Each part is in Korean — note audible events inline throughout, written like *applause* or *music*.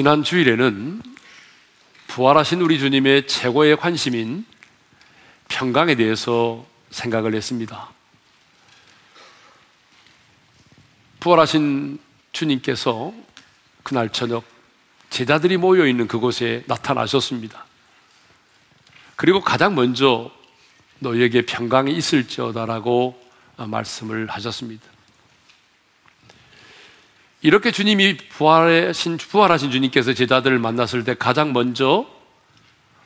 지난 주일에는 부활하신 우리 주님의 최고의 관심인 평강에 대해서 생각을 했습니다. 부활하신 주님께서 그날 저녁 제자들이 모여 있는 그곳에 나타나셨습니다. 그리고 가장 먼저 너에게 평강이 있을지어다라고 말씀을 하셨습니다. 이렇게 주님이 부활하신, 부활하신 주님께서 제자들을 만났을 때 가장 먼저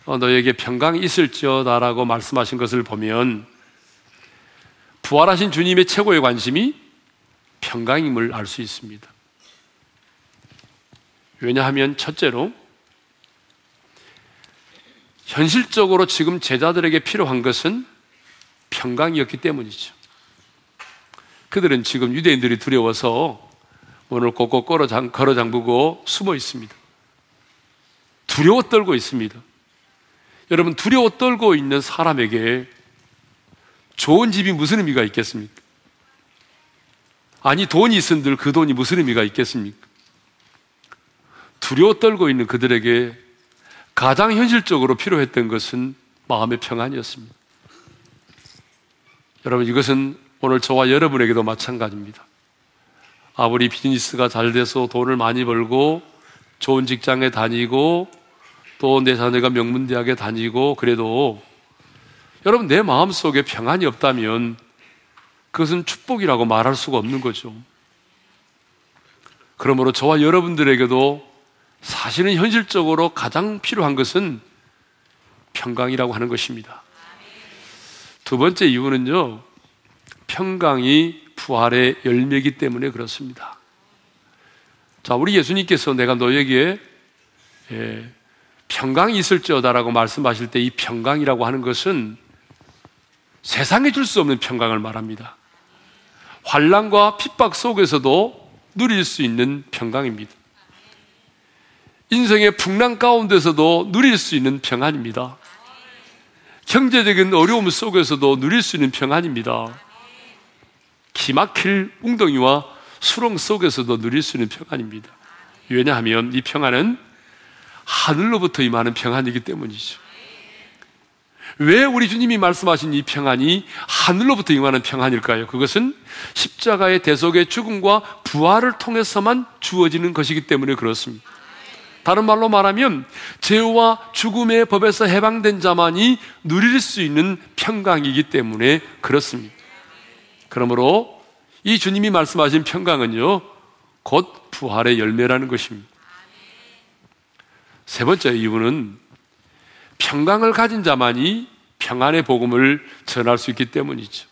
어, 너에게 평강이 있을지어다라고 말씀하신 것을 보면 부활하신 주님의 최고의 관심이 평강임을 알 수 있습니다. 왜냐하면 첫째로 현실적으로 지금 제자들에게 필요한 것은 평강이었기 때문이죠. 그들은 지금 유대인들이 두려워서 문을 꼭꼭 걸어, 잠그고 숨어 있습니다. 두려워 떨고 있습니다. 여러분, 두려워 떨고 있는 사람에게 좋은 집이 무슨 의미가 있겠습니까? 아니, 돈이 있은 들 그 돈이 무슨 의미가 있겠습니까? 두려워 떨고 있는 그들에게 가장 현실적으로 필요했던 것은 마음의 평안이었습니다. 여러분, 이것은 오늘 저와 여러분에게도 마찬가지입니다. 아무리 비즈니스가 잘 돼서 돈을 많이 벌고 좋은 직장에 다니고 또 내 자녀가 명문대학에 다니고 그래도 여러분 내 마음 속에 평안이 없다면 그것은 축복이라고 말할 수가 없는 거죠. 그러므로 저와 여러분들에게도 사실은 현실적으로 가장 필요한 것은 평강이라고 하는 것입니다. 두 번째 이유는요, 평강이 부활의 열매이기 때문에 그렇습니다. 자, 우리 예수님께서 내가 너에게 예, 평강이 있을지어다라고 말씀하실 때 이 평강이라고 하는 것은 세상에 줄 수 없는 평강을 말합니다. 환란과 핍박 속에서도 누릴 수 있는 평강입니다. 인생의 풍랑 가운데서도 누릴 수 있는 평안입니다. 경제적인 어려움 속에서도 누릴 수 있는 평안입니다. 기막힐 웅덩이와 수렁 속에서도 누릴 수 있는 평안입니다. 왜냐하면 이 평안은 하늘로부터 임하는 평안이기 때문이죠. 왜 우리 주님이 말씀하신 이 평안이 하늘로부터 임하는 평안일까요? 그것은 십자가의 대속의 죽음과 부활을 통해서만 주어지는 것이기 때문에 그렇습니다. 다른 말로 말하면 죄와 죽음의 법에서 해방된 자만이 누릴 수 있는 평강이기 때문에 그렇습니다. 그러므로 이 주님이 말씀하신 평강은요, 곧 부활의 열매라는 것입니다. 세 번째 이유는 평강을 가진 자만이 평안의 복음을 전할 수 있기 때문이죠.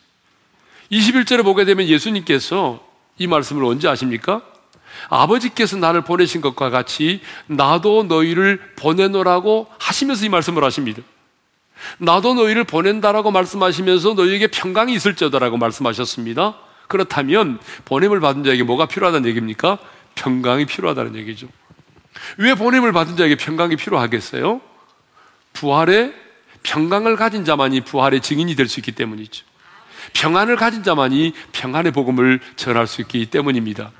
21절에 보게 되면 예수님께서 이 말씀을 언제 하십니까? 아버지께서 나를 보내신 것과 같이 나도 너희를 보내노라고 하시면서 이 말씀을 하십니다. 나도 너희를 보낸다라고 말씀하시면서 너희에게 평강이 있을지어다라고 말씀하셨습니다. 그렇다면 보냄을 받은 자에게 뭐가 필요하다는 얘기입니까? 평강이 필요하다는 얘기죠. 왜 보냄을 받은 자에게 평강이 필요하겠어요? 부활의 평강을 가진 자만이 부활의 증인이 될 수 있기 때문이죠. 평안을 가진 자만이 평안의 복음을 전할 수 있기 때문입니다.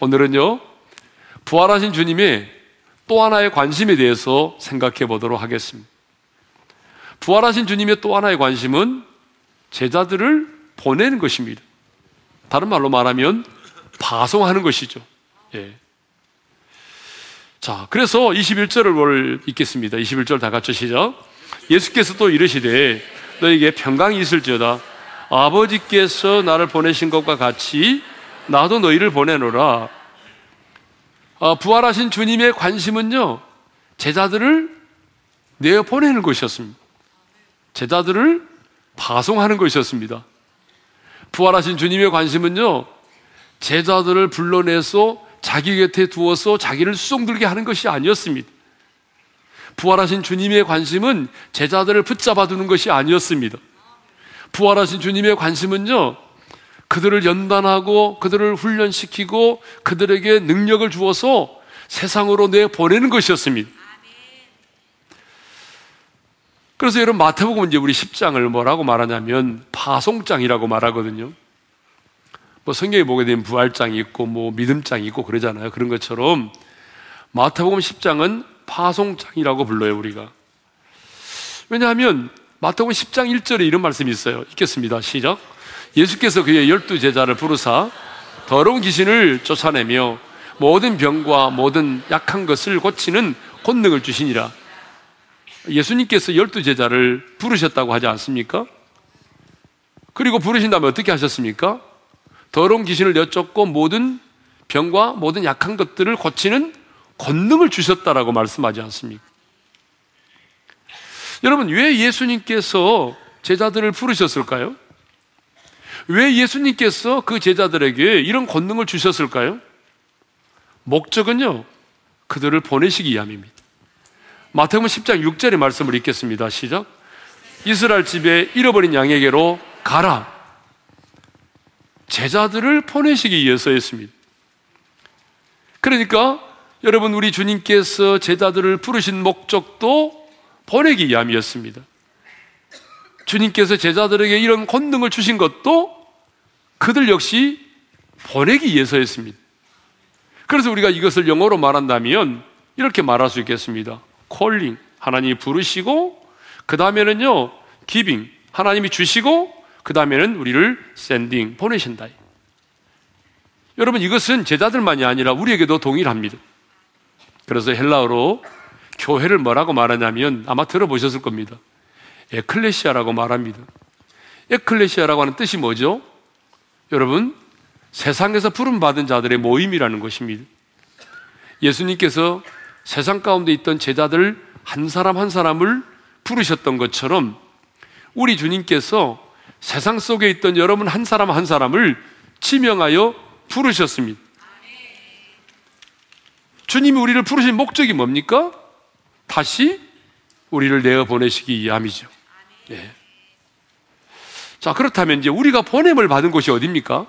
오늘은요, 부활하신 주님의 또 하나의 관심에 대해서 생각해 보도록 하겠습니다. 부활하신 주님의 또 하나의 관심은 제자들을 보내는 것입니다. 다른 말로 말하면 파송하는 것이죠. 예. 자, 그래서 21절을 읽겠습니다. 21절 다 같이 시작. 예수께서 또 이르시되 너에게 평강이 있을지어다. 아버지께서 나를 보내신 것과 같이 나도 너희를 보내노라. 아, 부활하신 주님의 관심은요, 제자들을 내어 보내는 것이었습니다. 제자들을 파송하는 것이었습니다. 부활하신 주님의 관심은요, 제자들을 불러내서 자기 곁에 두어서 자기를 수송들게 하는 것이 아니었습니다. 부활하신 주님의 관심은 제자들을 붙잡아 두는 것이 아니었습니다. 부활하신 주님의 관심은요, 그들을 연단하고 그들을 훈련시키고 그들에게 능력을 주어서 세상으로 내 보내는 것이었습니다. 그래서 여러분 마태복음 이제 우리 10장을 뭐라고 말하냐면 파송장이라고 말하거든요. 뭐 성경에 보게 되면 부활장이 있고 뭐 믿음장이 있고 그러잖아요. 그런 것처럼 마태복음 10장은 파송장이라고 불러요, 우리가. 왜냐하면 마태복음 10장 1절에 이런 말씀이 있어요. 읽겠습니다. 시작. 예수께서 그의 열두 제자를 부르사 더러운 귀신을 쫓아내며 모든 병과 모든 약한 것을 고치는 권능을 주시니라. 예수님께서 열두 제자를 부르셨다고 하지 않습니까? 그리고 부르신 다음에 어떻게 하셨습니까? 더러운 귀신을 여쭙고 모든 병과 모든 약한 것들을 고치는 권능을 주셨다라고 말씀하지 않습니까? 여러분, 왜 예수님께서 제자들을 부르셨을까요? 왜 예수님께서 그 제자들에게 이런 권능을 주셨을까요? 목적은요, 그들을 보내시기 위함입니다. 마태복음 10장 6절의 말씀을 읽겠습니다. 시작. 이스라엘 집에 잃어버린 양에게로 가라. 제자들을 보내시기 위해서였습니다. 그러니까 여러분 우리 주님께서 제자들을 부르신 목적도 보내기 위함이었습니다. 주님께서 제자들에게 이런 권능을 주신 것도 그들 역시 보내기 위해서였습니다. 그래서 우리가 이것을 영어로 말한다면 이렇게 말할 수 있겠습니다. calling 하나님이 부르시고 그 다음에는요 giving 하나님이 주시고 그 다음에는 우리를 sending 보내신다. 여러분 이것은 제자들만이 아니라 우리에게도 동일합니다. 그래서 헬라어로 교회를 뭐라고 말하냐면 아마 들어보셨을 겁니다. 에클레시아라고 말합니다. 에클레시아라고 하는 뜻이 뭐죠? 여러분 세상에서 부름 받은 자들의 모임이라는 것입니다. 예수님께서 세상 가운데 있던 제자들 한 사람 한 사람을 부르셨던 것처럼 우리 주님께서 세상 속에 있던 여러분 한 사람 한 사람을 지명하여 부르셨습니다. 주님이 우리를 부르신 목적이 뭡니까? 다시 우리를 내어 보내시기 위함이죠. 네. 자, 그렇다면 이제 우리가 보냄을 받은 곳이 어디입니까?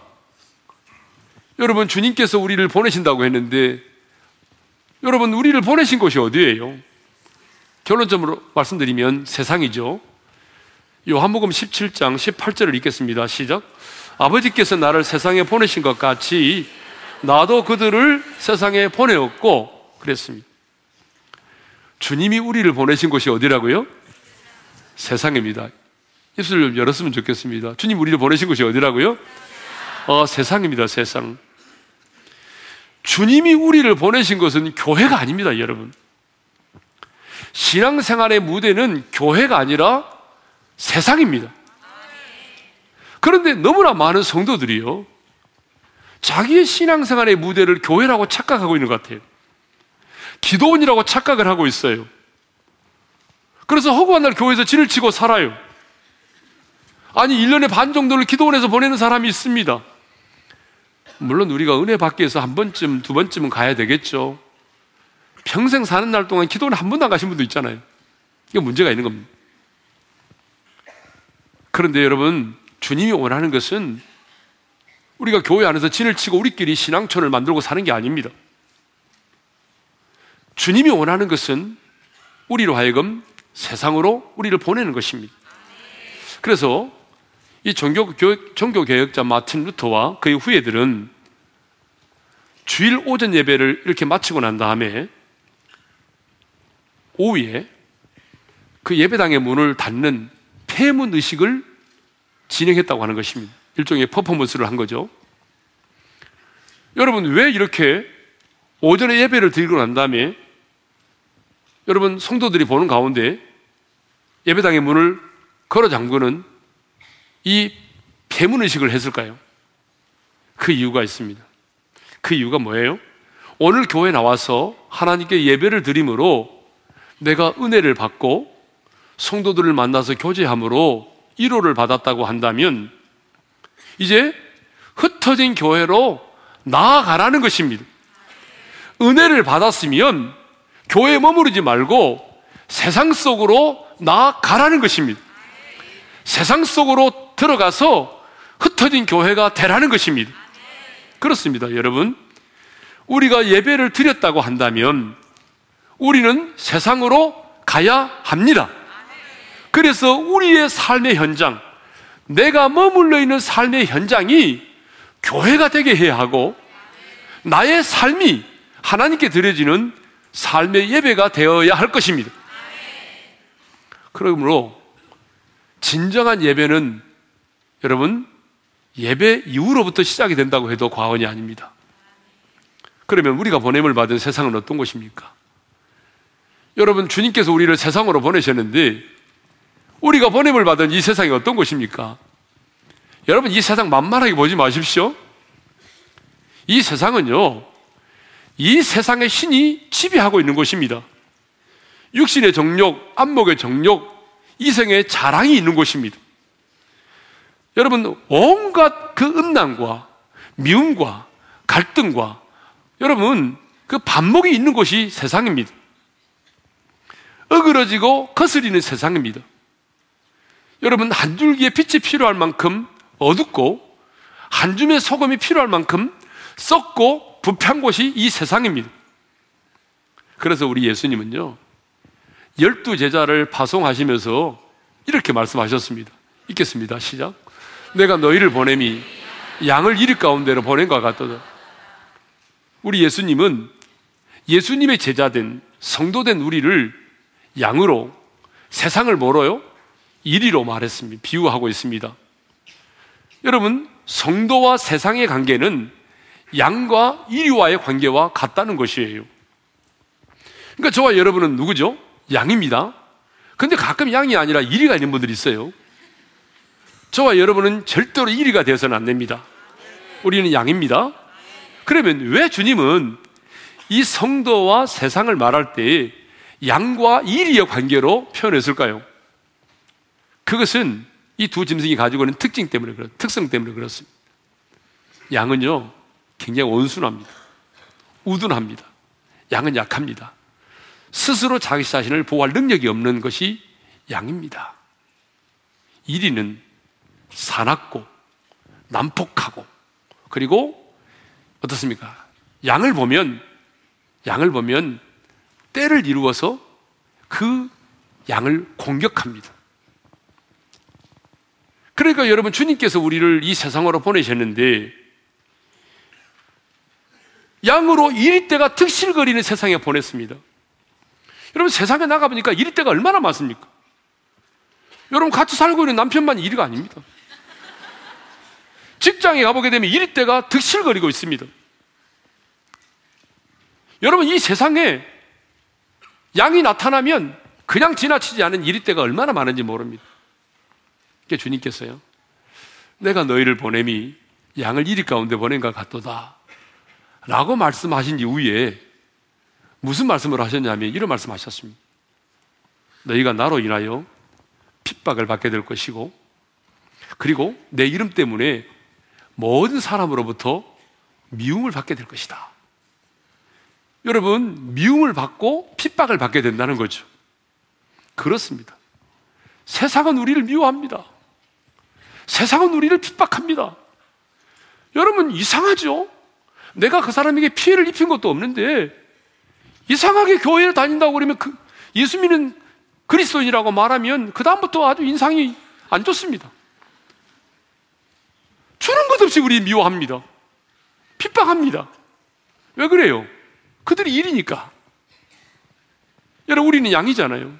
여러분, 주님께서 우리를 보내신다고 했는데, 여러분, 우리를 보내신 곳이 어디예요? 결론적으로 말씀드리면 세상이죠. 요한복음 17장 18절을 읽겠습니다. 시작. 아버지께서 나를 세상에 보내신 것 같이 나도 그들을 세상에 보내었고 그랬습니다. 주님이 우리를 보내신 곳이 어디라고요? 세상입니다. 입술을 좀 열었으면 좋겠습니다. 주님 우리를 보내신 곳이 어디라고요? 어, 세상입니다. 세상. 주님이 우리를 보내신 것은 교회가 아닙니다, 여러분. 신앙생활의 무대는 교회가 아니라 세상입니다. 그런데 너무나 많은 성도들이요. 자기의 신앙생활의 무대를 교회라고 착각하고 있는 것 같아요. 기도원이라고 착각을 하고 있어요. 그래서 허구한 날 교회에서 진을 치고 살아요. 아니, 1년에 반 정도를 기도원에서 보내는 사람이 있습니다. 물론 우리가 은혜 받기 위해서 한 번쯤, 두 번쯤은 가야 되겠죠. 평생 사는 날 동안 기도원 한 번도 안 가신 분도 있잖아요. 이게 문제가 있는 겁니다. 그런데 여러분, 주님이 원하는 것은 우리가 교회 안에서 진을 치고 우리끼리 신앙촌을 만들고 사는 게 아닙니다. 주님이 원하는 것은 우리로 하여금 세상으로 우리를 보내는 것입니다. 그래서 이 종교, 종교 개혁자 마틴 루터와 그의 후예들은 주일 오전 예배를 이렇게 마치고 난 다음에 오후에 그 예배당의 문을 닫는 폐문 의식을 진행했다고 하는 것입니다. 일종의 퍼포먼스를 한 거죠. 여러분, 왜 이렇게 오전에 예배를 드리고 난 다음에 여러분, 성도들이 보는 가운데 예배당의 문을 걸어 잠그는 이 폐문의식을 했을까요? 그 이유가 있습니다. 그 이유가 뭐예요? 오늘 교회 나와서 하나님께 예배를 드림으로 내가 은혜를 받고 성도들을 만나서 교제함으로 1호를 받았다고 한다면 이제 흩어진 교회로 나아가라는 것입니다. 은혜를 받았으면 교회에 머무르지 말고 세상 속으로 나아가라는 것입니다. 세상 속으로 들어가서 흩어진 교회가 되라는 것입니다. 그렇습니다, 여러분. 우리가 예배를 드렸다고 한다면 우리는 세상으로 가야 합니다. 그래서 우리의 삶의 현장, 내가 머물러 있는 삶의 현장이 교회가 되게 해야 하고, 나의 삶이 하나님께 드려지는 삶의 예배가 되어야 할 것입니다. 그러므로 진정한 예배는 여러분 예배 이후로부터 시작이 된다고 해도 과언이 아닙니다. 그러면 우리가 보냄을 받은 세상은 어떤 곳입니까? 여러분 주님께서 우리를 세상으로 보내셨는데 우리가 보냄을 받은 이 세상이 어떤 곳입니까? 여러분 이 세상 만만하게 보지 마십시오. 이 세상은요, 이 세상의 신이 지배하고 있는 곳입니다. 육신의 정욕, 안목의 정욕, 이생의 자랑이 있는 곳입니다. 여러분, 온갖 그 음란과 미움과 갈등과 여러분, 그 반목이 있는 곳이 세상입니다. 어그러지고 거스리는 세상입니다. 여러분, 한 줄기의 빛이 필요할 만큼 어둡고 한 줌의 소금이 필요할 만큼 썩고 부패한 곳이 이 세상입니다. 그래서 우리 예수님은요, 열두 제자를 파송하시면서 이렇게 말씀하셨습니다. 읽겠습니다. 시작. 내가 너희를 보냄이 양을 이리 가운데로 보낸 것 같도다. 우리 예수님은 예수님의 제자된 성도된 우리를 양으로 세상을 뭐로요? 이리로 말했습니다. 비유하고 있습니다. 여러분, 성도와 세상의 관계는 양과 이리와의 관계와 같다는 것이에요. 그러니까 저와 여러분은 누구죠? 양입니다. 근데 가끔 양이 아니라 이리가 있는 분들이 있어요. 저와 여러분은 절대로 이리가 되어서는 안 됩니다. 우리는 양입니다. 그러면 왜 주님은 이 성도와 세상을 말할 때 양과 이리의 관계로 표현했을까요? 그것은 이 두 짐승이 가지고 있는 특징 때문에 그렇, 특성 때문에 그렇습니다. 양은요, 굉장히 온순합니다. 우둔합니다. 양은 약합니다. 스스로 자기 자신을 보호할 능력이 없는 것이 양입니다. 이리는 사납고 난폭하고 그리고 어떻습니까? 양을 보면 양을 보면 때를 이루어서 그 양을 공격합니다. 그러니까 여러분 주님께서 우리를 이 세상으로 보내셨는데 양으로 이리때가 득실거리는 세상에 보냈습니다. 여러분 세상에 나가보니까 이리때가 얼마나 많습니까? 여러분 같이 살고 있는 남편만 이리가 아닙니다. 직장에 가보게 되면 이리때가 득실거리고 있습니다. 여러분 이 세상에 양이 나타나면 그냥 지나치지 않은 이리때가 얼마나 많은지 모릅니다. 그게 주님께서요. 내가 너희를 보냄이 양을 이리 가운데 보낸 것 같도다. 라고 말씀하신 이후에 무슨 말씀을 하셨냐면 이런 말씀 하셨습니다. 너희가 나로 인하여 핍박을 받게 될 것이고 그리고 내 이름 때문에 모든 사람으로부터 미움을 받게 될 것이다. 여러분, 미움을 받고 핍박을 받게 된다는 거죠. 그렇습니다. 세상은 우리를 미워합니다. 세상은 우리를 핍박합니다. 여러분, 이상하죠? 내가 그 사람에게 피해를 입힌 것도 없는데 이상하게 교회를 다닌다고 그러면 그 예수 믿는 그리스도인이라고 말하면 그다음부터 아주 인상이 안 좋습니다. 주는 것 없이 우리 미워합니다. 핍박합니다. 왜 그래요? 그들이 일이니까. 여러분, 우리는 양이잖아요.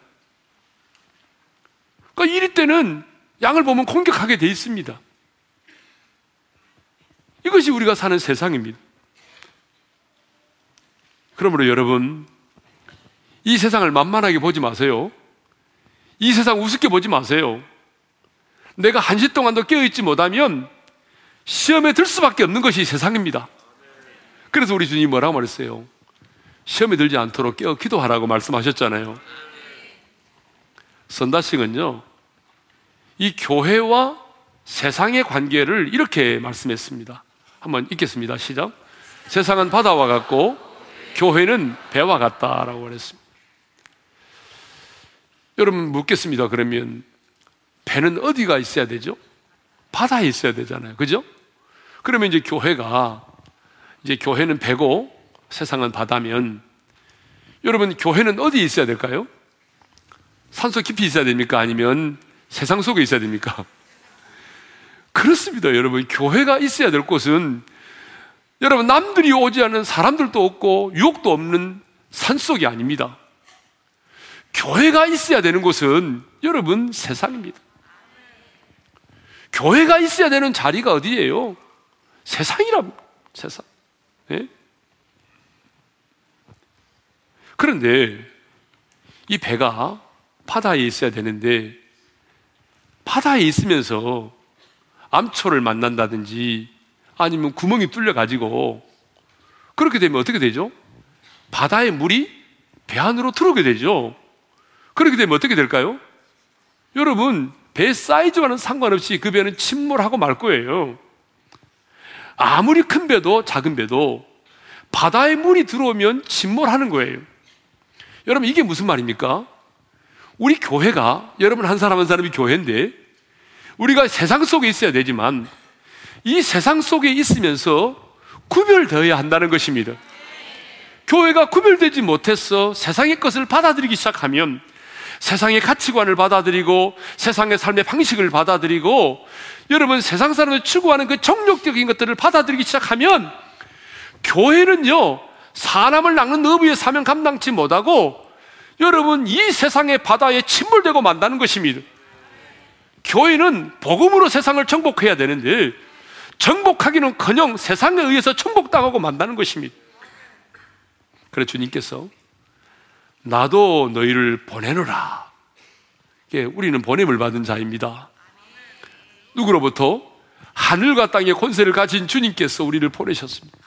그러니까 일일 때는 양을 보면 공격하게 돼 있습니다. 이것이 우리가 사는 세상입니다. 그러므로 여러분, 이 세상을 만만하게 보지 마세요. 이 세상 우습게 보지 마세요. 내가 한시 동안도 깨어있지 못하면 시험에 들 수밖에 없는 것이 세상입니다. 그래서 우리 주님 뭐라고 말했어요? 시험에 들지 않도록 깨어 기도하라고 말씀하셨잖아요. 선다식은요, 이 교회와 세상의 관계를 이렇게 말씀했습니다. 한번 읽겠습니다. 시작. 세상은 바다와 같고 교회는 배와 같다라고 그랬습니다. 여러분 묻겠습니다. 그러면 배는 어디가 있어야 되죠? 바다에 있어야 되잖아요. 그죠? 그러면 이제 교회가 이제 교회는 배고 세상은 바다면 여러분 교회는 어디에 있어야 될까요? 산소 깊이 있어야 됩니까? 아니면 세상 속에 있어야 됩니까? *laughs* 그렇습니다, 여러분. 교회가 있어야 될 곳은 여러분, 남들이 오지 않은 사람들도 없고, 유혹도 없는 산속이 아닙니다. 교회가 있어야 되는 곳은 여러분 세상입니다. 교회가 있어야 되는 자리가 어디예요? 세상이랍니다. 세상. 네? 그런데 이 배가 바다에 있어야 되는데 바다에 있으면서 암초를 만난다든지 아니면 구멍이 뚫려 가지고 그렇게 되면 어떻게 되죠? 바다의 물이 배 안으로 들어오게 되죠. 그렇게 되면 어떻게 될까요? 여러분, 배 사이즈와는 상관없이 그 배는 침몰하고 말 거예요. 아무리 큰 배도 작은 배도 바다에 물이 들어오면 침몰하는 거예요. 여러분, 이게 무슨 말입니까? 우리 교회가, 여러분 한 사람 한 사람이 교회인데, 우리가 세상 속에 있어야 되지만, 이 세상 속에 있으면서 구별되어야 한다는 것입니다. 교회가 구별되지 못해서 세상의 것을 받아들이기 시작하면 세상의 가치관을 받아들이고 세상의 삶의 방식을 받아들이고 여러분 세상 사람들 추구하는 그 정욕적인 것들을 받아들이기 시작하면 교회는요 사람을 낚는 어부의 사명 감당치 못하고 여러분 이 세상의 바다에 침몰되고 만다는 것입니다. 교회는 복음으로 세상을 정복해야 되는데 정복하기는커녕 세상에 의해서 정복당하고 만다는 것입니다. 그래 주님께서 나도 너희를 보내노라. 예, 우리는 보냄을 받은 자입니다. 누구로부터? 하늘과 땅의 권세를 가진 주님께서 우리를 보내셨습니다.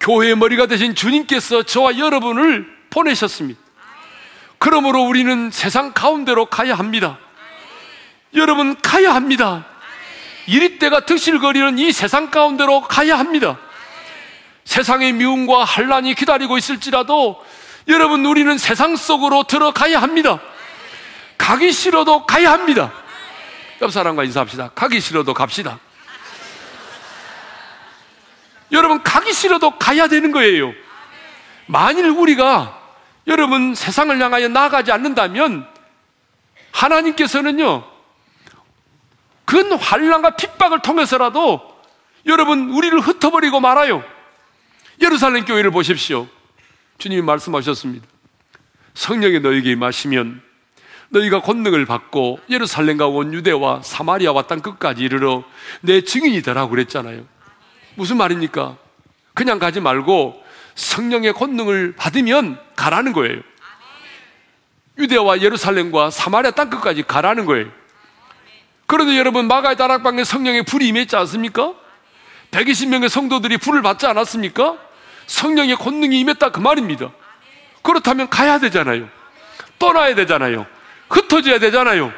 교회의 머리가 되신 주님께서 저와 여러분을 보내셨습니다. 그러므로 우리는 세상 가운데로 가야 합니다. 여러분, 가야 합니다. 이리때가 득실거리는 이 세상 가운데로 가야 합니다. 세상의 미움과 한란이 기다리고 있을지라도 여러분 우리는 세상 속으로 들어가야 합니다. 가기 싫어도 가야 합니다. 옆 사람과 인사합시다. 가기 싫어도 갑시다. 여러분 가기 싫어도 가야 되는 거예요. 만일 우리가 여러분 세상을 향하여 나가지 않는다면 하나님께서는요 근 환란과 핍박을 통해서라도 여러분 우리를 흩어버리고 말아요. 예루살렘 교회를 보십시오. 주님이 말씀하셨습니다. 성령이 너에게 임하시면 너희가 권능을 받고 예루살렘과 온 유대와 사마리아와 땅 끝까지 이르러 내 증인이 되라고 그랬잖아요. 무슨 말입니까? 그냥 가지 말고 성령의 권능을 받으면 가라는 거예요. 유대와 예루살렘과 사마리아 땅 끝까지 가라는 거예요. 그런데 여러분 마가의 다락방에 성령의 불이 임했지 않습니까? 120명의 성도들이 불을 받지 않았습니까? 성령의 권능이 임했다 그 말입니다. 그렇다면 가야 되잖아요. 떠나야 되잖아요. 흩어져야 되잖아요.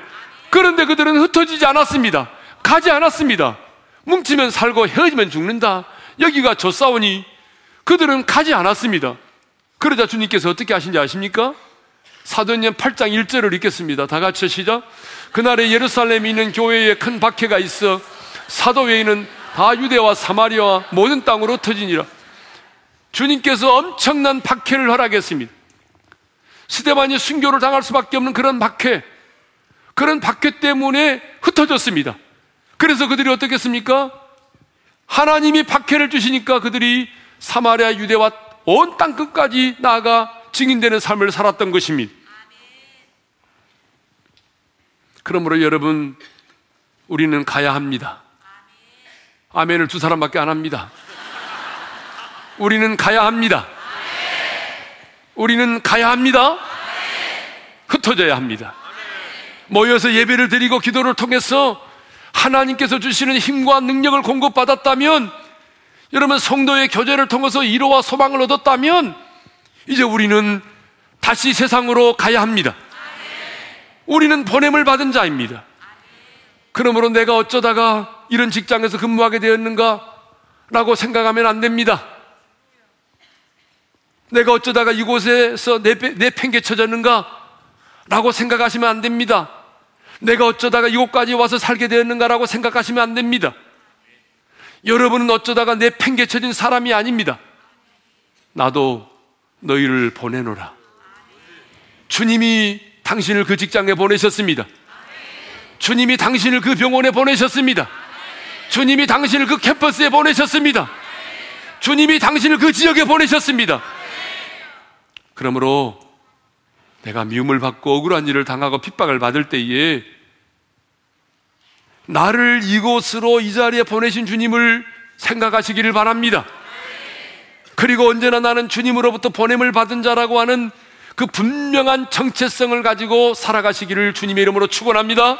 그런데 그들은 흩어지지 않았습니다. 가지 않았습니다. 뭉치면 살고 헤어지면 죽는다. 여기가 저 싸우니 그들은 가지 않았습니다. 그러자 주님께서 어떻게 하신지 아십니까? 사도행전 8장 1절을 읽겠습니다. 다 같이 시작. 그날에 예루살렘에 있는 교회에 큰 박해가 있어 사도 외에는 다 유대와 사마리아와 모든 땅으로 터지니라. 주님께서 엄청난 박해를 허락했습니다. 스테반이 순교를 당할 수밖에 없는 그런 박해, 그런 박해 때문에 흩어졌습니다. 그래서 그들이 어떻게 했습니까? 하나님이 박해를 주시니까 그들이 사마리아 유대와 온 땅 끝까지 나아가 증인되는 삶을 살았던 것입니다. 그러므로 여러분, 우리는 가야 합니다. 아멘을 두 사람밖에 안 합니다. 우리는 가야 합니다. 우리는 가야 합니다. 흩어져야 합니다. 모여서 예배를 드리고 기도를 통해서 하나님께서 주시는 힘과 능력을 공급받았다면 여러분 성도의 교제를 통해서 이로와 소망을 얻었다면 이제 우리는 다시 세상으로 가야 합니다. 우리는 보냄을 받은 자입니다. 그러므로 내가 어쩌다가 이런 직장에서 근무하게 되었는가 라고 생각하면 안 됩니다. 내가 어쩌다가 이곳에서 내팽개쳐졌는가? 라고 생각하시면 안 됩니다. 내가 어쩌다가 이곳까지 와서 살게 되었는가라고 생각하시면 안 됩니다. 여러분은 어쩌다가 내팽개쳐진 사람이 아닙니다. 나도 너희를 보내노라. 주님이 당신을 그 직장에 보내셨습니다. 주님이 당신을 그 병원에 보내셨습니다. 주님이 당신을 그 캠퍼스에 보내셨습니다. 주님이 당신을 그 지역에 보내셨습니다. 그러므로 내가 미움을 받고 억울한 일을 당하고 핍박을 받을 때에 나를 이곳으로 이 자리에 보내신 주님을 생각하시기를 바랍니다. 그리고 언제나 나는 주님으로부터 보냄을 받은 자라고 하는 그 분명한 정체성을 가지고 살아가시기를 주님의 이름으로 축원합니다.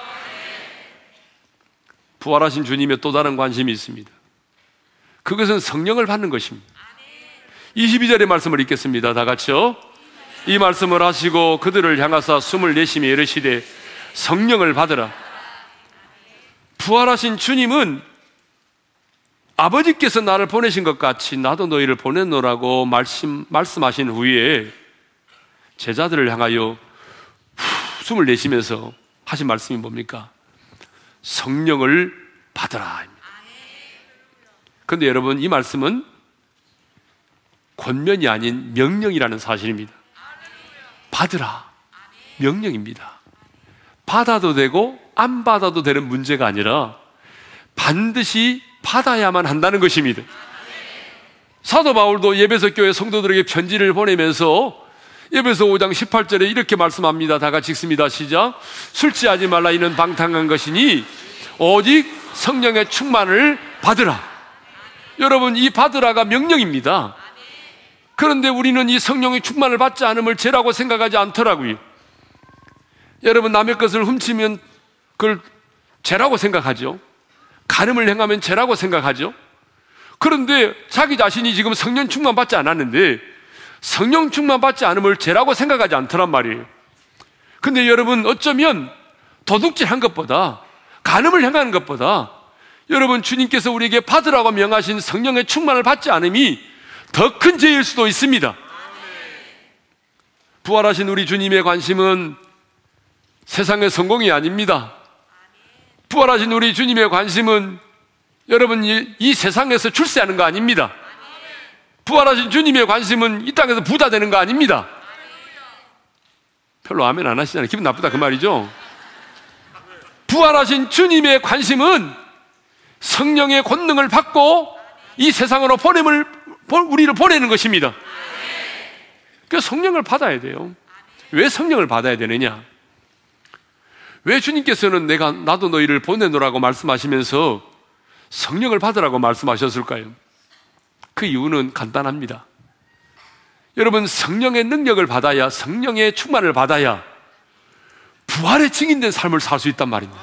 부활하신 주님의 또 다른 관심이 있습니다. 그것은 성령을 받는 것입니다. 22절의 말씀을 읽겠습니다. 다 같이요. 이 말씀을 하시고 그들을 향하사 숨을 내쉬며 이르시되 성령을 받으라. 부활하신 주님은 아버지께서 나를 보내신 것 같이 나도 너희를 보냈노라고 말씀, 말씀하신 후에 제자들을 향하여 후, 숨을 내쉬면서 하신 말씀이 뭡니까? 성령을 받으라. 그런데 여러분, 이 말씀은 권면이 아닌 명령이라는 사실입니다. 받으라. 명령입니다. 받아도 되고 안 받아도 되는 문제가 아니라 반드시 받아야만 한다는 것입니다. 사도 바울도 예배석 교회 성도들에게 편지를 보내면서 예배서 5장 18절에 이렇게 말씀합니다. 다 같이 읽습니다. 시작. 술 취하지 말라 이는 방탕한 것이니 오직 성령의 충만을 받으라. 여러분 이 받으라가 명령입니다. 그런데 우리는 이 성령의 충만을 받지 않음을 죄라고 생각하지 않더라고요. 여러분 남의 것을 훔치면 그걸 죄라고 생각하죠. 가늠을 행하면 죄라고 생각하죠. 그런데 자기 자신이 지금 성령 충만 받지 않았는데 성령 충만 받지 않음을 죄라고 생각하지 않더란 말이에요. 근데 여러분 어쩌면 도둑질 한 것보다 간음을 행하는 것보다 여러분 주님께서 우리에게 받으라고 명하신 성령의 충만을 받지 않음이 더 큰 죄일 수도 있습니다. 부활하신 우리 주님의 관심은 세상의 성공이 아닙니다. 부활하신 우리 주님의 관심은 여러분 이, 이 세상에서 출세하는 거 아닙니다. 부활하신 주님의 관심은 이 땅에서 부자 되는 거 아닙니다. 별로 아멘 안 하시잖아요. 기분 나쁘다 그 말이죠. 부활하신 주님의 관심은 성령의 권능을 받고 이 세상으로 보냄을 우리를 보내는 것입니다. 그 성령을 받아야 돼요. 왜 성령을 받아야 되느냐? 왜 주님께서는 내가 나도 너희를 보내노라고 말씀하시면서 성령을 받으라고 말씀하셨을까요? 그 이유는 간단합니다. 여러분 성령의 능력을 받아야 성령의 충만을 받아야 부활의 증인된 삶을 살 수 있단 말입니다.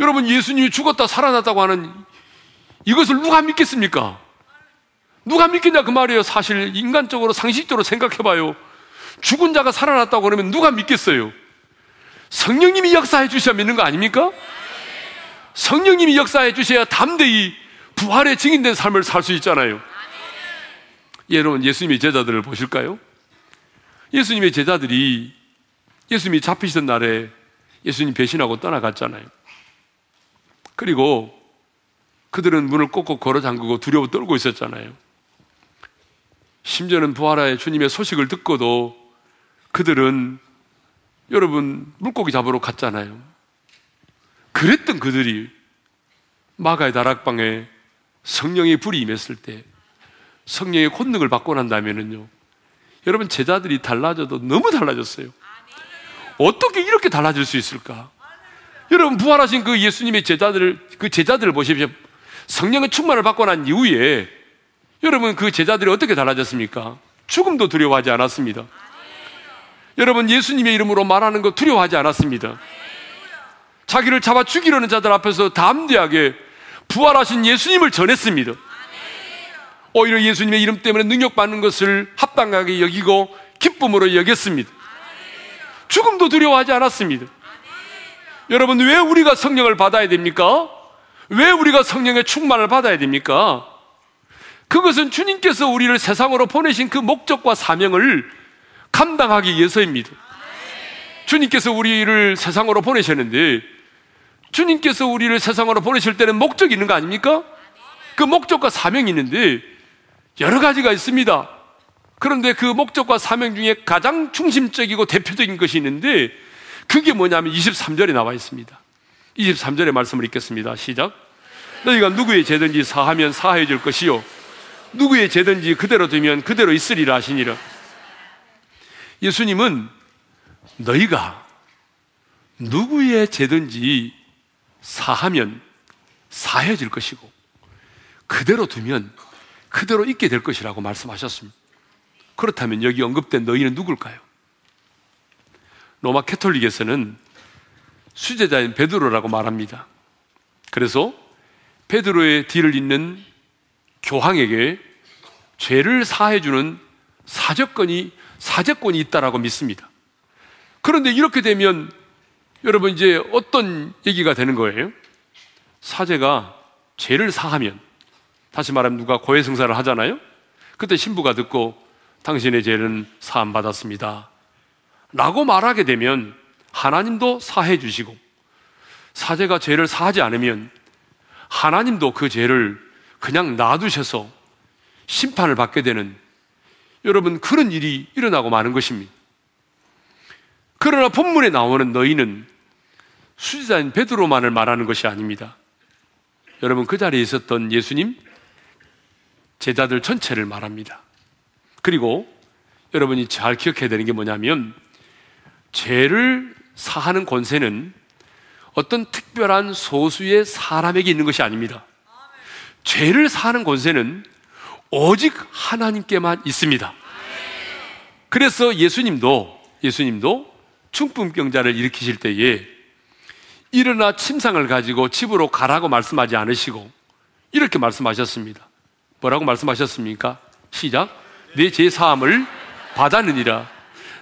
여러분 예수님이 죽었다 살아났다고 하는 이것을 누가 믿겠습니까? 누가 믿겠냐 그 말이에요. 사실 인간적으로 상식적으로 생각해봐요. 죽은 자가 살아났다고 그러면 누가 믿겠어요? 성령님이 역사해 주셔야 믿는 거 아닙니까? 성령님이 역사해 주셔야 담대히 부활의 증인된 삶을 살 수 있잖아요. 여러분, 예수님의 제자들을 보실까요? 예수님의 제자들이 예수님이 잡히시던 날에 예수님 배신하고 떠나갔잖아요. 그리고 그들은 문을 꼭꼭 걸어 잠그고 두려워 떨고 있었잖아요. 심지어는 부활의 주님의 소식을 듣고도 그들은 여러분 물고기 잡으러 갔잖아요. 그랬던 그들이 마가의 다락방에 성령의 불이 임했을 때 성령의 권능을 받고 난다면은요. 여러분 제자들이 달라져도 너무 달라졌어요. 어떻게 이렇게 달라질 수 있을까? 여러분 부활하신 그 예수님의 제자들을 그 제자들을 보십시오. 성령의 충만을 받고 난 이후에 여러분 그 제자들이 어떻게 달라졌습니까? 죽음도 두려워하지 않았습니다. 여러분 예수님의 이름으로 말하는 거 두려워하지 않았습니다. 자기를 잡아 죽이려는 자들 앞에서 담대하게 부활하신 예수님을 전했습니다. 오히려 예수님의 이름 때문에 능력받는 것을 합당하게 여기고 기쁨으로 여겼습니다. 죽음도 두려워하지 않았습니다. 여러분, 왜 우리가 성령을 받아야 됩니까? 왜 우리가 성령의 충만을 받아야 됩니까? 그것은 주님께서 우리를 세상으로 보내신 그 목적과 사명을 감당하기 위해서입니다. 주님께서 우리를 세상으로 보내셨는데 주님께서 우리를 세상으로 보내실 때는 목적이 있는 거 아닙니까? 그 목적과 사명이 있는데 여러 가지가 있습니다. 그런데 그 목적과 사명 중에 가장 중심적이고 대표적인 것이 있는데 그게 뭐냐면 23절에 나와 있습니다. 23절의 말씀을 읽겠습니다. 시작. 너희가 누구의 죄든지 사하면 사해 줄 것이요. 누구의 죄든지 그대로 두면 그대로 있으리라 하시니라. 예수님은 너희가 누구의 죄든지 사하면 사해질 것이고 그대로 두면 그대로 있게 될 것이라고 말씀하셨습니다. 그렇다면 여기 언급된 너희는 누굴까요? 로마 캐톨릭에서는 수제자인 베드로라고 말합니다. 그래서 베드로의 뒤를 잇는 교황에게 죄를 사해주는 사적권이 사제권이 있다라고 믿습니다. 그런데 이렇게 되면 여러분 이제 어떤 얘기가 되는 거예요? 사제가 죄를 사하면 다시 말하면 누가 고해성사를 하잖아요. 그때 신부가 듣고 당신의 죄는 사함 받았습니다. 라고 말하게 되면 하나님도 사해 주시고 사제가 죄를 사하지 않으면 하나님도 그 죄를 그냥 놔두셔서 심판을 받게 되는 여러분 그런 일이 일어나고 마는 것입니다. 그러나 본문에 나오는 너희는 수지자인 베드로만을 말하는 것이 아닙니다. 여러분 그 자리에 있었던 예수님 제자들 전체를 말합니다. 그리고 여러분이 잘 기억해야 되는 게 뭐냐면 죄를 사하는 권세는 어떤 특별한 소수의 사람에게 있는 것이 아닙니다. 죄를 사하는 권세는 오직 하나님께만 있습니다. 그래서 예수님도 예수님도 중풍병자를 일으키실 때에 일어나 침상을 가지고 집으로 가라고 말씀하지 않으시고 이렇게 말씀하셨습니다. 뭐라고 말씀하셨습니까? 시작. 내죄 사함을 받았느니라.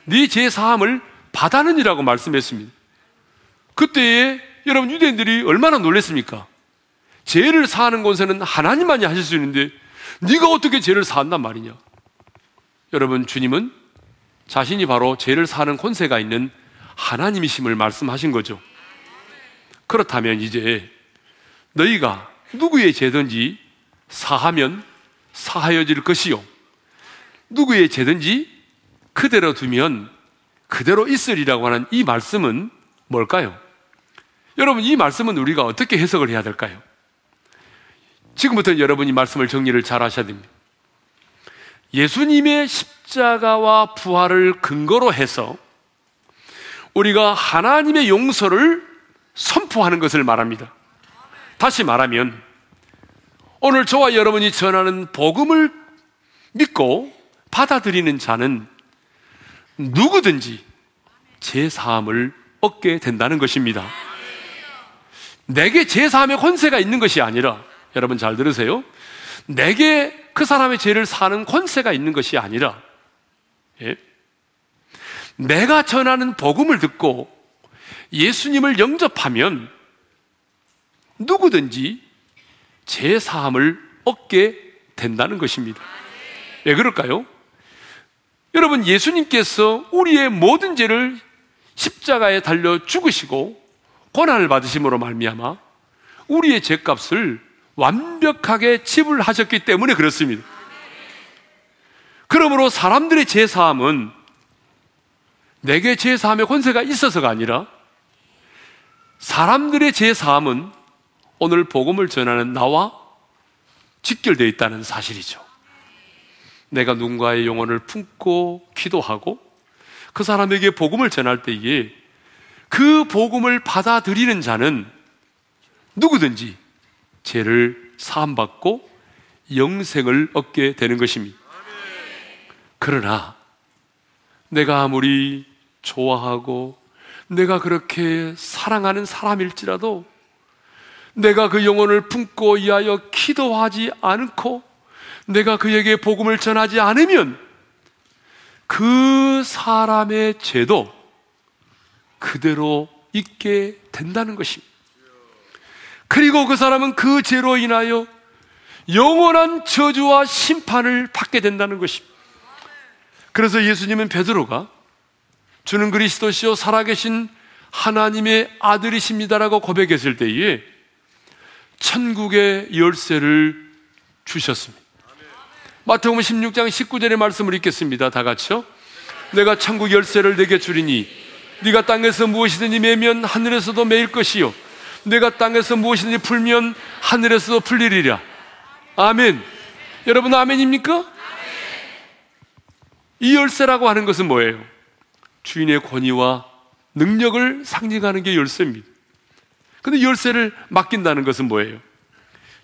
네죄 사함을 받았느니라고 말씀했습니다. 그때에 여러분 유대인들이 얼마나 놀랐습니까? 죄를 사하는 권세는 하나님만이 하실 수 있는데 네가 어떻게 죄를 사한단 말이냐? 여러분 주님은 자신이 바로 죄를 사는 권세가 있는 하나님이심을 말씀하신 거죠. 그렇다면 이제 너희가 누구의 죄든지 사하면 사하여질 것이요. 누구의 죄든지 그대로 두면 그대로 있으리라고 하는 이 말씀은 뭘까요? 여러분, 이 말씀은 우리가 어떻게 해석을 해야 될까요? 지금부터 여러분이 말씀을 정리를 잘 하셔야 됩니다. 예수님의 십자가와 부활을 근거로 해서 우리가 하나님의 용서를 선포하는 것을 말합니다. 다시 말하면 오늘 저와 여러분이 전하는 복음을 믿고 받아들이는 자는 누구든지 제 사함을 얻게 된다는 것입니다. 내게 제 사함의 권세가 있는 것이 아니라 여러분 잘 들으세요. 내게 그 사람의 죄를 사는 권세가 있는 것이 아니라 예? 내가 전하는 복음을 듣고 예수님을 영접하면 누구든지 제 사함을 얻게 된다는 것입니다. 왜 그럴까요? 여러분, 예수님께서 우리의 모든 죄를 십자가에 달려 죽으시고 고난을 받으심으로 말미암아 우리의 죄값을 완벽하게 지불하셨기 때문에 그렇습니다. 그러므로 사람들의 죄 사함은 내게 죄 사함의 권세가 있어서가 아니라 사람들의 죄 사함은 오늘 복음을 전하는 나와 직결되어 있다는 사실이죠. 내가 누군가의 영혼을 품고 기도하고 그 사람에게 복음을 전할 때에 그 복음을 받아들이는 자는 누구든지 죄를 사함받고 영생을 얻게 되는 것입니다. 그러나 내가 아무리 좋아하고 내가 그렇게 사랑하는 사람일지라도 내가 그 영혼을 품고 이하여 기도하지 않고 내가 그에게 복음을 전하지 않으면 그 사람의 죄도 그대로 있게 된다는 것입니다. 그리고 그 사람은 그 죄로 인하여 영원한 저주와 심판을 받게 된다는 것입니다. 그래서 예수님은 베드로가 주는 그리스도시요 살아계신 하나님의 아들이십니다라고 고백했을 때에 천국의 열쇠를 주셨습니다. 마태복음 16장 19절의 말씀을 읽겠습니다. 다 같이요. 내가 천국 열쇠를 내게 주리니 네가 땅에서 무엇이든지 매면 하늘에서도 매일 것이요 내가 땅에서 무엇이든지 풀면 하늘에서도 풀리리라. 아멘. 여러분 아멘입니까? 이 열쇠라고 하는 것은 뭐예요? 주인의 권위와 능력을 상징하는 게 열쇠입니다. 근데 열쇠를 맡긴다는 것은 뭐예요?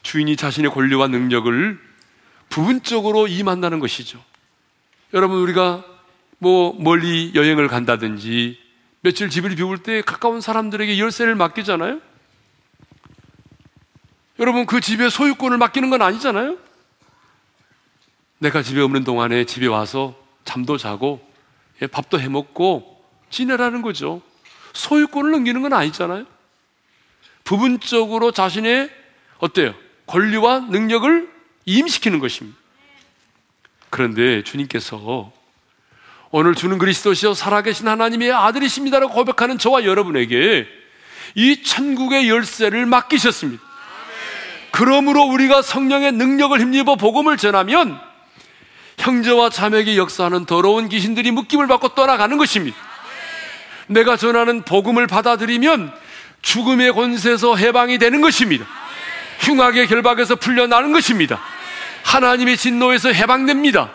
주인이 자신의 권리와 능력을 부분적으로 임한다는 것이죠. 여러분, 우리가 뭐 멀리 여행을 간다든지 며칠 집을 비울 때 가까운 사람들에게 열쇠를 맡기잖아요? 여러분, 그 집의 소유권을 맡기는 건 아니잖아요? 내가 집에 없는 동안에 집에 와서 잠도 자고 예, 밥도 해 먹고 지내라는 거죠. 소유권을 넘기는 건 아니잖아요. 부분적으로 자신의 어때요? 권리와 능력을 임시키는 것입니다. 그런데 주님께서 오늘 주는 그리스도시여 살아계신 하나님의 아들이십니다라고 고백하는 저와 여러분에게 이 천국의 열쇠를 맡기셨습니다. 그러므로 우리가 성령의 능력을 힘입어 복음을 전하면 형제와 자매에게 역사하는 더러운 귀신들이 묶임을 받고 떠나가는 것입니다. 내가 전하는 복음을 받아들이면 죽음의 권세에서 해방이 되는 것입니다. 흉악의 결박에서 풀려나는 것입니다. 하나님의 진노에서 해방됩니다.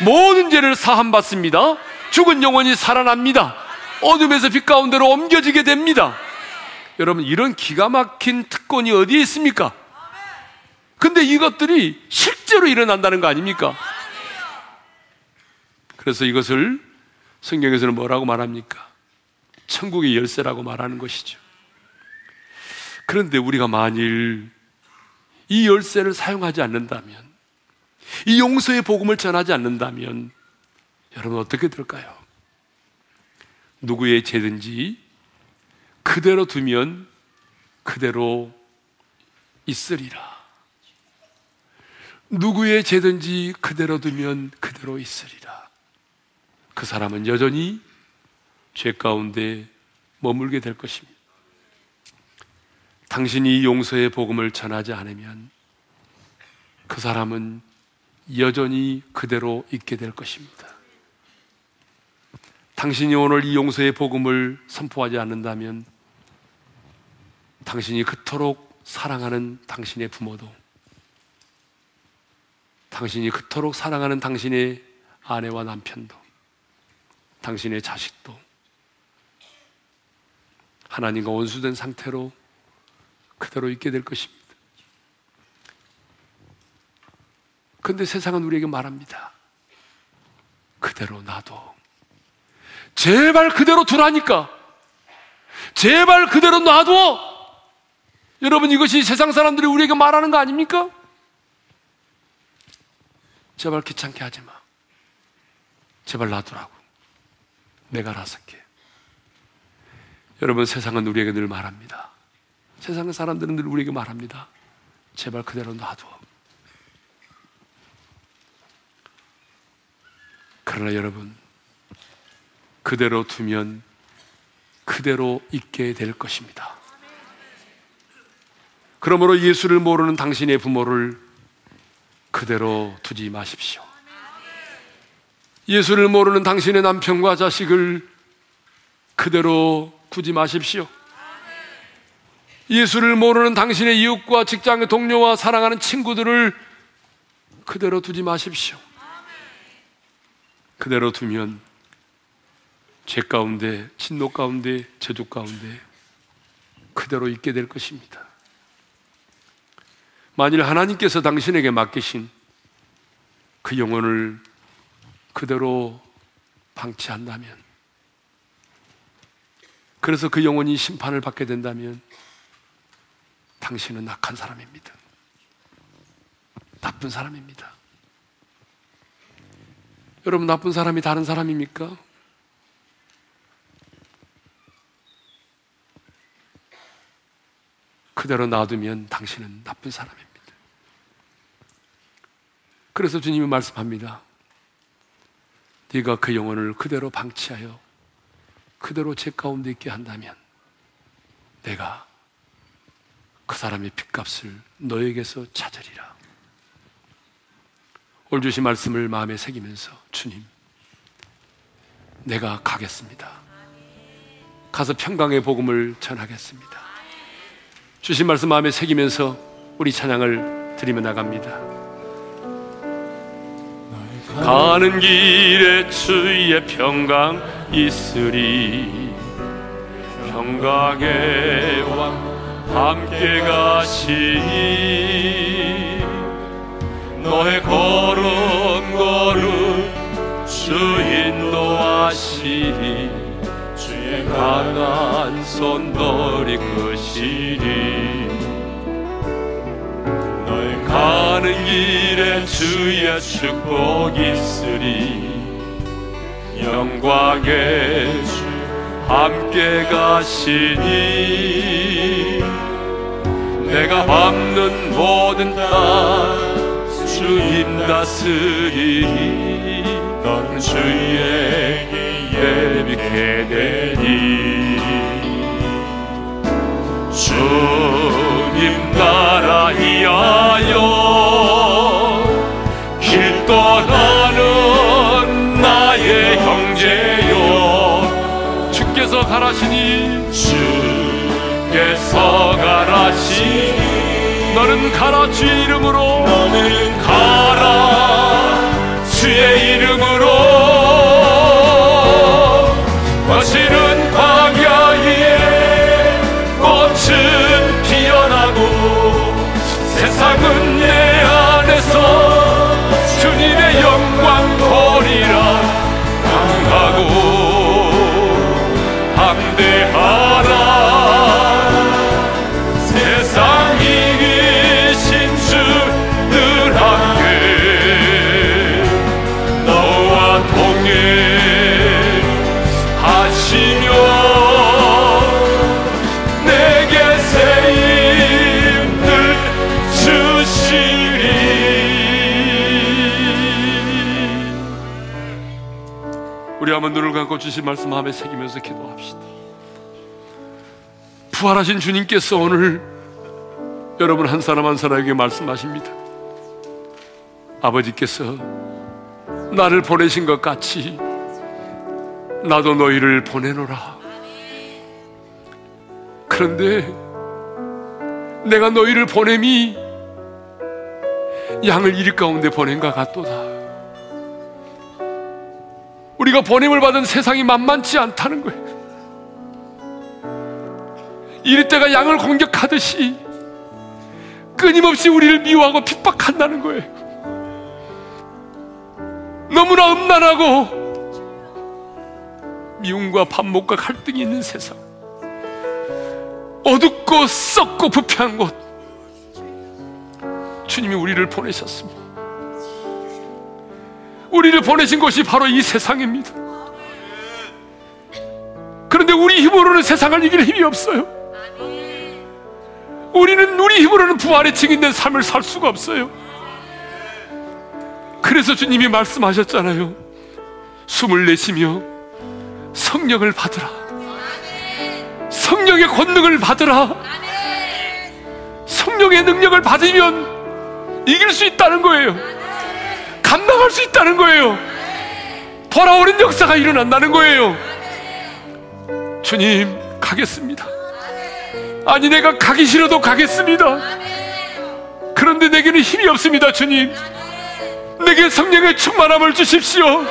모든 죄를 사함받습니다. 죽은 영혼이 살아납니다. 어둠에서 빛 가운데로 옮겨지게 됩니다. 여러분, 이런 기가 막힌 특권이 어디에 있습니까? 근데 이것들이 실제로 일어난다는 거 아닙니까? 그래서 이것을 성경에서는 뭐라고 말합니까? 천국의 열쇠라고 말하는 것이죠. 그런데 우리가 만일 이 열쇠를 사용하지 않는다면, 이 용서의 복음을 전하지 않는다면, 여러분 어떻게 될까요? 누구의 죄든지 그대로 두면 그대로 있으리라. 누구의 죄든지 그대로 두면 그대로 있으리라. 그 사람은 여전히 죄 가운데 머물게 될 것입니다. 당신이 용서의 복음을 전하지 않으면 그 사람은 여전히 그대로 있게 될 것입니다. 당신이 오늘 이 용서의 복음을 선포하지 않는다면 당신이 그토록 사랑하는 당신의 부모도 당신이 그토록 사랑하는 당신의 아내와 남편도 당신의 자식도 하나님과 원수된 상태로 그대로 있게 될 것입니다. 근데 세상은 우리에게 말합니다. 그대로 놔둬. 제발 그대로 두라니까. 제발 그대로 놔둬. 여러분 이것이 세상 사람들이 우리에게 말하는 거 아닙니까? 제발 귀찮게 하지 마. 제발 놔두라고. 내가 알아서 할게. 여러분 세상은 우리에게 늘 말합니다. 세상의 사람들은 늘 우리에게 말합니다. 제발 그대로 놔둬. 그러나 여러분, 그대로 두면 그대로 있게 될 것입니다. 그러므로 예수를 모르는 당신의 부모를 그대로 두지 마십시오. 예수를 모르는 당신의 남편과 자식을 그대로 두지 마십시오. 예수를 모르는 당신의 이웃과 직장의 동료와 사랑하는 친구들을 그대로 두지 마십시오. 그대로 두면 죄 가운데, 진노 가운데, 제조 가운데 그대로 있게 될 것입니다. 만일 하나님께서 당신에게 맡기신 그 영혼을 그대로 방치한다면, 그래서 그 영혼이 심판을 받게 된다면, 당신은 악한 사람입니다. 나쁜 사람입니다. 여러분, 나쁜 사람이 다른 사람입니까? 그대로 놔두면 당신은 나쁜 사람입니다. 그래서 주님이 말씀합니다. 네가 그 영혼을 그대로 방치하여 그대로 제 가운데 있게 한다면 내가 그 사람의 핏값을 너에게서 찾으리라. 올 주신 말씀을 마음에 새기면서 주님, 내가 가겠습니다. 가서 평강의 복음을 전하겠습니다. 주신 말씀 마음에 새기면서 우리 찬양을 드리며 나갑니다. 가는 길에 주의 평강 있으리. 평강의 왕 함께 가시니 너의 걸음 걸음 주 인도하시니 주의 강한 손 너를 이끄시리 가는 길에 주의 축복 있으리. 영광의 주 함께 가시니. 내가 밟는 모든 땅 주님 다스리니 넌 주에게 예비게 되니 주님 나라 이하여 길 떠나는 나의 형제여 주께서 가라시니 주께서 가라시니 너는 가라 주의 이름으로. 너는 가라 주의 이름으로 세상은 내 안에서 주님의 영광 보리라. 강하고 담대하 한번 눈을 감고 주신 말씀 마음에 새기면서 기도합시다. 부활하신 주님께서 오늘 여러분 한 사람 한 사람에게 말씀하십니다. 아버지께서 나를 보내신 것 같이 나도 너희를 보내노라. 그런데 내가 너희를 보냄이 양을 일 가운데 보낸 것 같도다. 우리가 보냄을 받은 세상이 만만치 않다는 거예요. 이럴 때가 양을 공격하듯이 끊임없이 우리를 미워하고 핍박한다는 거예요. 너무나 음란하고 미움과 반목과 갈등이 있는 세상. 어둡고 썩고 부패한 곳. 주님이 우리를 보내셨습니다. 우리를 보내신 곳이 바로 이 세상입니다. 그런데 우리 힘으로는 세상을 이길 힘이 없어요. 우리는 우리 힘으로는 부활의 증인된 삶을 살 수가 없어요. 그래서 주님이 말씀하셨잖아요. 숨을 내쉬며 성령을 받으라. 성령의 권능을 받으라. 성령의 능력을 받으면 이길 수 있다는 거예요. 감당할 수 있다는 거예요. 돌아오는 역사가 일어난다는 거예요. 주님, 가겠습니다. 아니, 내가 가기 싫어도 가겠습니다. 그런데 내게는 힘이 없습니다, 주님. 내게 성령의 충만함을 주십시오.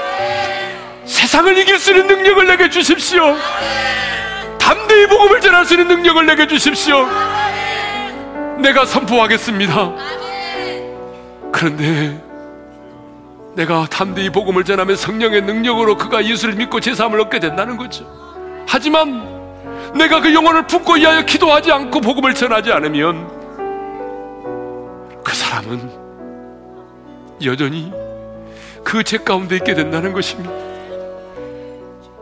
세상을 이길 수 있는 능력을 내게 주십시오. 담대히 복음을 전할 수 있는 능력을 내게 주십시오. 내가 선포하겠습니다. 그런데 내가 담대히 복음을 전하면 성령의 능력으로 그가 예수를 믿고 제사함을 얻게 된다는 거죠. 하지만 내가 그 영혼을 품고 이하여 기도하지 않고 복음을 전하지 않으면 그 사람은 여전히 그 죄 가운데 있게 된다는 것입니다.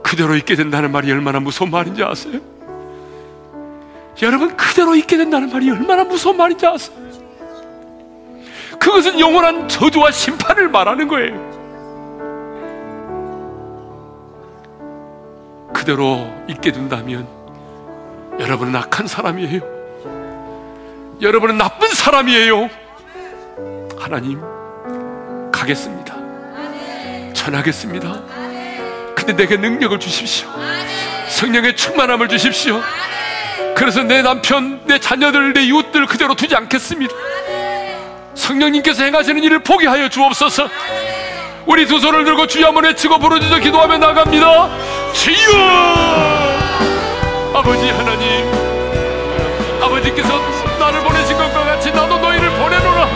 그대로 있게 된다는 말이 얼마나 무서운 말인지 아세요? 여러분, 그대로 있게 된다는 말이 얼마나 무서운 말인지 아세요? 그것은 영원한 저주와 심판을 말하는 거예요. 그대로 있게 된다면 여러분은 악한 사람이에요. 여러분은 나쁜 사람이에요. 하나님, 가겠습니다. 전하겠습니다. 근데 내게 능력을 주십시오. 성령의 충만함을 주십시오. 그래서 내 남편, 내 자녀들, 내 이웃들 그대로 두지 않겠습니다. 성령님께서 행하시는 일을 포기하여 주옵소서. 우리 두 손을 들고 주여 한번 외치고 부르짖어 기도하며 나갑니다. 주여! 아버지 하나님 아버지께서 나를 보내신 것과 같이 나도 너희를 보내노라.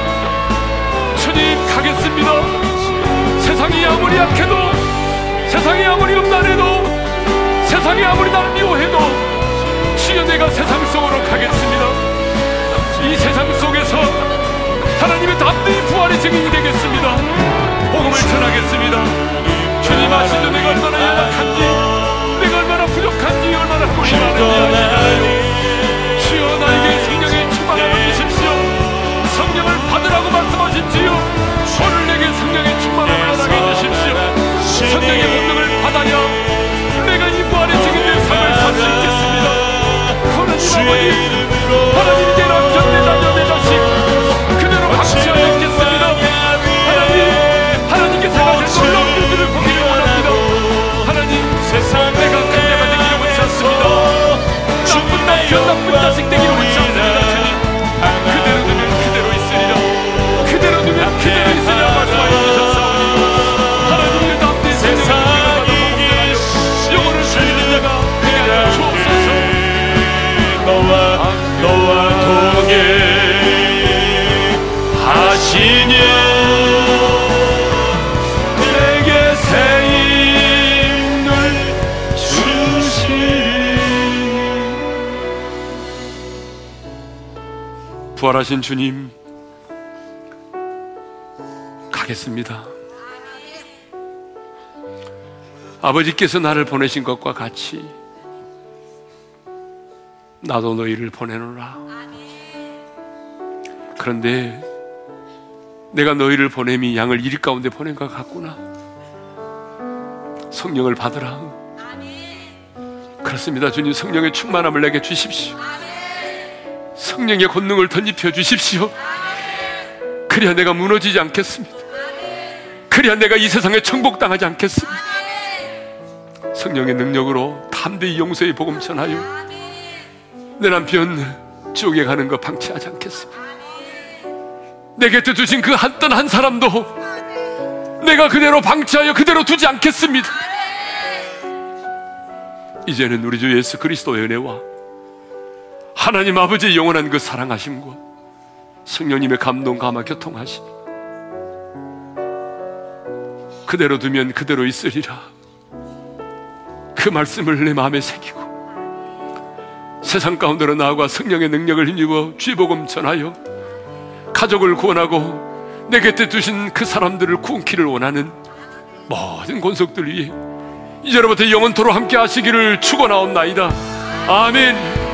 주님 가겠습니다. 세상이 아무리 약해도 세상이 아무리 음란해도 세상이 아무리 나를 미워해도 주여 내가 세상 속으로 가겠습니다. 이 세상 속에서 하나님의 담대히 부활의 증인이 되겠습니다. 복음을 전하겠습니다 부활하신 주님 가겠습니다. 아버지께서 나를 보내신 것과 같이 나도 너희를 보내노라. 그런데 내가 너희를 보냄이 양을 이리 가운데 보낸 것 같구나. 성령을 받으라. 그렇습니다. 주님 성령의 충만함을 내게 주십시오. 성령의 권능을 덧입혀 주십시오. 그래야 내가 무너지지 않겠습니다. 그래야 내가 이 세상에 정복당하지 않겠습니다. 성령의 능력으로 담대히 용서의 복음 전하여 내 남편 지옥에 가는 거 방치하지 않겠습니다. 내 곁에 두신 그 한떤 한 사람도 내가 그대로 방치하여 그대로 두지 않겠습니다. 이제는 우리 주 예수 그리스도의 은혜와 하나님 아버지의 영원한 그 사랑하심과 성령님의 감동 감화 교통하심. 그대로 두면 그대로 있으리라. 그 말씀을 내 마음에 새기고 세상 가운데로 나아가 성령의 능력을 힘입어 쥐복음 전하여 가족을 구원하고 내 곁에 두신 그 사람들을 구원키를 원하는 모든 권속들 위해 이제로부터 영원토로 함께 하시기를 축원하옵나이다. 아멘